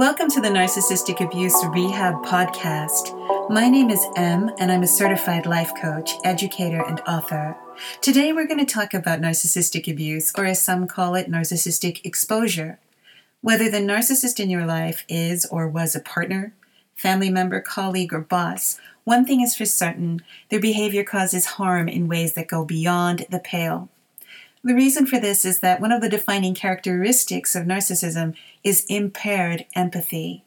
Welcome to the Narcissistic Abuse Rehab Podcast. My name is Em, and I'm a certified life coach, educator, and author. Today, we're going to talk about narcissistic abuse, or as some call it, narcissistic exposure. Whether the narcissist in your life is or was a partner, family member, colleague, or boss, one thing is for certain their behavior causes harm in ways that go beyond the pale. The reason for this is that one of the defining characteristics of narcissism is impaired empathy.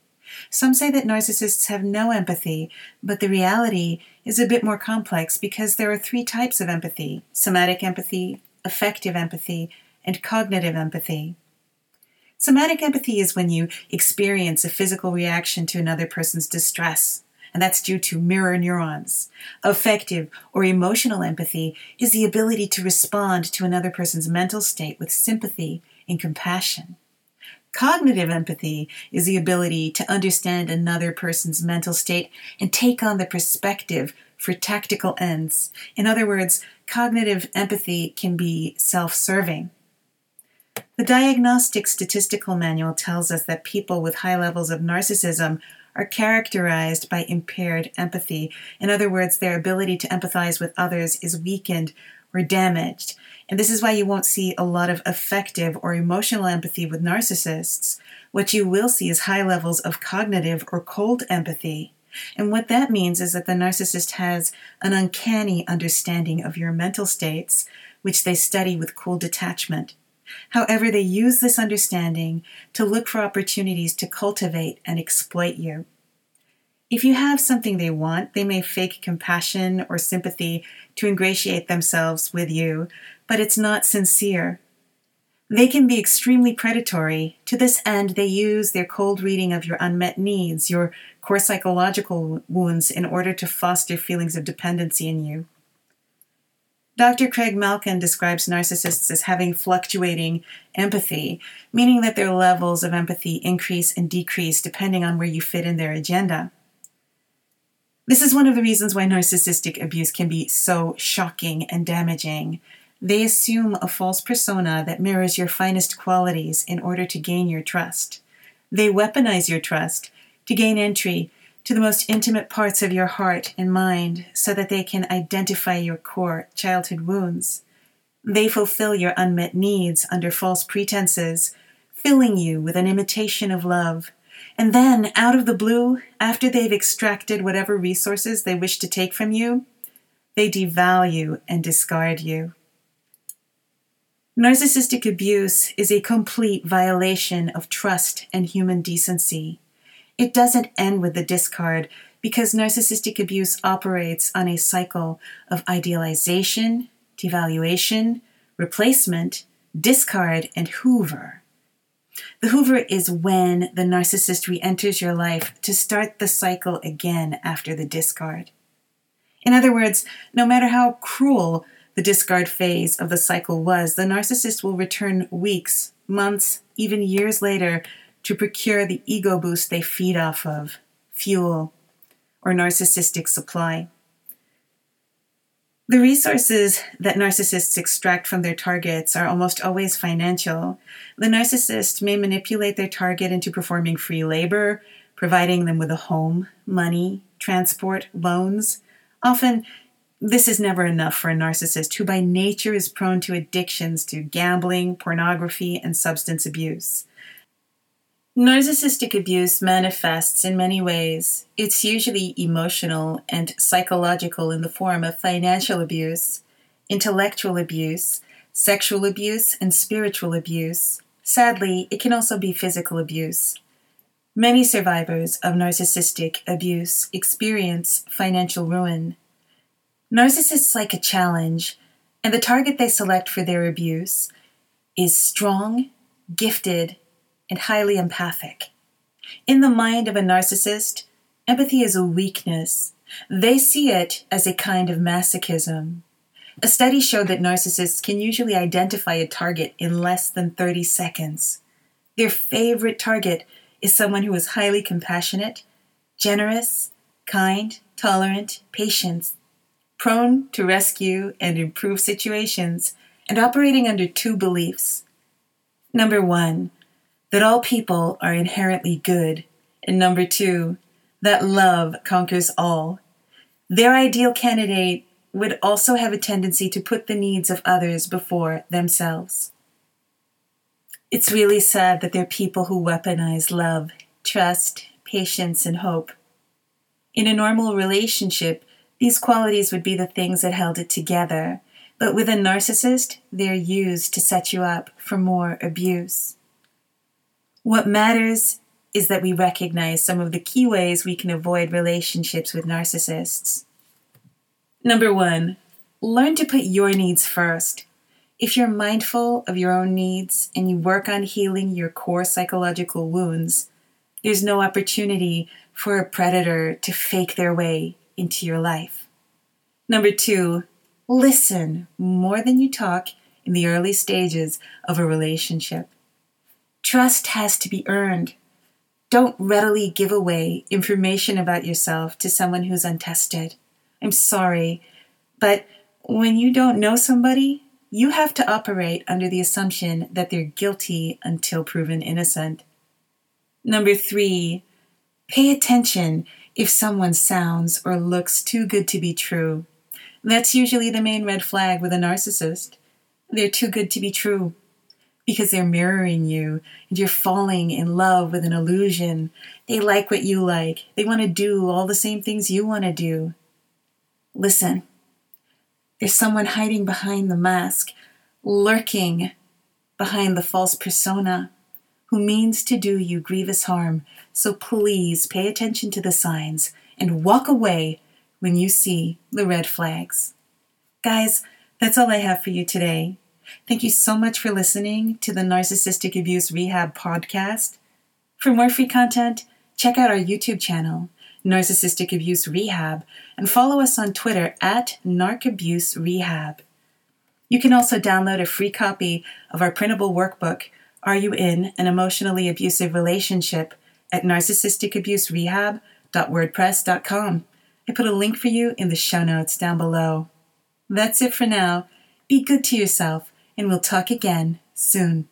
Some say that narcissists have no empathy, but the reality is a bit more complex because there are three types of empathy somatic empathy, affective empathy, and cognitive empathy. Somatic empathy is when you experience a physical reaction to another person's distress and that's due to mirror neurons. Affective or emotional empathy is the ability to respond to another person's mental state with sympathy and compassion. Cognitive empathy is the ability to understand another person's mental state and take on the perspective for tactical ends. In other words, cognitive empathy can be self serving. The Diagnostic Statistical Manual tells us that people with high levels of narcissism are characterized by impaired empathy. In other words, their ability to empathize with others is weakened or damaged. And this is why you won't see a lot of affective or emotional empathy with narcissists. What you will see is high levels of cognitive or cold empathy. And what that means is that the narcissist has an uncanny understanding of your mental states, which they study with cool detachment. However, they use this understanding to look for opportunities to cultivate and exploit you. If you have something they want, they may fake compassion or sympathy to ingratiate themselves with you, but it's not sincere. They can be extremely predatory. To this end, they use their cold reading of your unmet needs, your core psychological wounds, in order to foster feelings of dependency in you. Dr. Craig Malkin describes narcissists as having fluctuating empathy, meaning that their levels of empathy increase and decrease depending on where you fit in their agenda. This is one of the reasons why narcissistic abuse can be so shocking and damaging. They assume a false persona that mirrors your finest qualities in order to gain your trust. They weaponize your trust to gain entry to the most intimate parts of your heart and mind so that they can identify your core childhood wounds. They fulfill your unmet needs under false pretenses, filling you with an imitation of love. And then, out of the blue, after they've extracted whatever resources they wish to take from you, they devalue and discard you. Narcissistic abuse is a complete violation of trust and human decency. It doesn't end with the discard because narcissistic abuse operates on a cycle of idealization, devaluation, replacement, discard, and hoover. The hoover is when the narcissist re enters your life to start the cycle again after the discard. In other words, no matter how cruel the discard phase of the cycle was, the narcissist will return weeks, months, even years later to procure the ego boost they feed off of, fuel, or narcissistic supply. The resources that narcissists extract from their targets are almost always financial. The narcissist may manipulate their target into performing free labor, providing them with a home, money, transport, loans. Often, this is never enough for a narcissist who by nature is prone to addictions to gambling, pornography, and substance abuse. Narcissistic abuse manifests in many ways. It's usually emotional and psychological in the form of financial abuse, intellectual abuse, sexual abuse, and spiritual abuse. Sadly, it can also be physical abuse. Many survivors of narcissistic abuse experience financial ruin. Narcissists like a challenge, and the target they select for their abuse is strong, gifted, and highly empathic. In the mind of a narcissist, empathy is a weakness. They see it as a kind of masochism. A study showed that narcissists can usually identify a target in less than 30 seconds. Their favorite target is someone who is highly compassionate, generous, kind, tolerant, patient, prone to rescue and improve situations, and operating under two beliefs. Number one, that all people are inherently good. And number two, that love conquers all. Their ideal candidate would also have a tendency to put the needs of others before themselves. It's really sad that there are people who weaponize love, trust, patience, and hope. In a normal relationship, these qualities would be the things that held it together, but with a narcissist, they're used to set you up for more abuse. What matters is that we recognize some of the key ways we can avoid relationships with narcissists. Number one, learn to put your needs first. If you're mindful of your own needs and you work on healing your core psychological wounds, there's no opportunity for a predator to fake their way into your life. Number two, listen more than you talk in the early stages of a relationship. Trust has to be earned. Don't readily give away information about yourself to someone who's untested. I'm sorry, but when you don't know somebody, you have to operate under the assumption that they're guilty until proven innocent. Number three, pay attention if someone sounds or looks too good to be true. That's usually the main red flag with a narcissist. They're too good to be true because they're mirroring you and you're falling in love with an illusion. They like what you like, they want to do all the same things you want to do. Listen, there's someone hiding behind the mask, lurking behind the false persona, who means to do you grievous harm. So please pay attention to the signs and walk away when you see the red flags. Guys, that's all I have for you today. Thank you so much for listening to the Narcissistic Abuse Rehab podcast. For more free content, check out our YouTube channel Narcissistic Abuse Rehab, and follow us on Twitter at Narcabuse Rehab. You can also download a free copy of our printable workbook, Are You in an Emotionally Abusive Relationship, at narcissisticabuserehab.wordpress.com. I put a link for you in the show notes down below. That's it for now. Be good to yourself, and we'll talk again soon.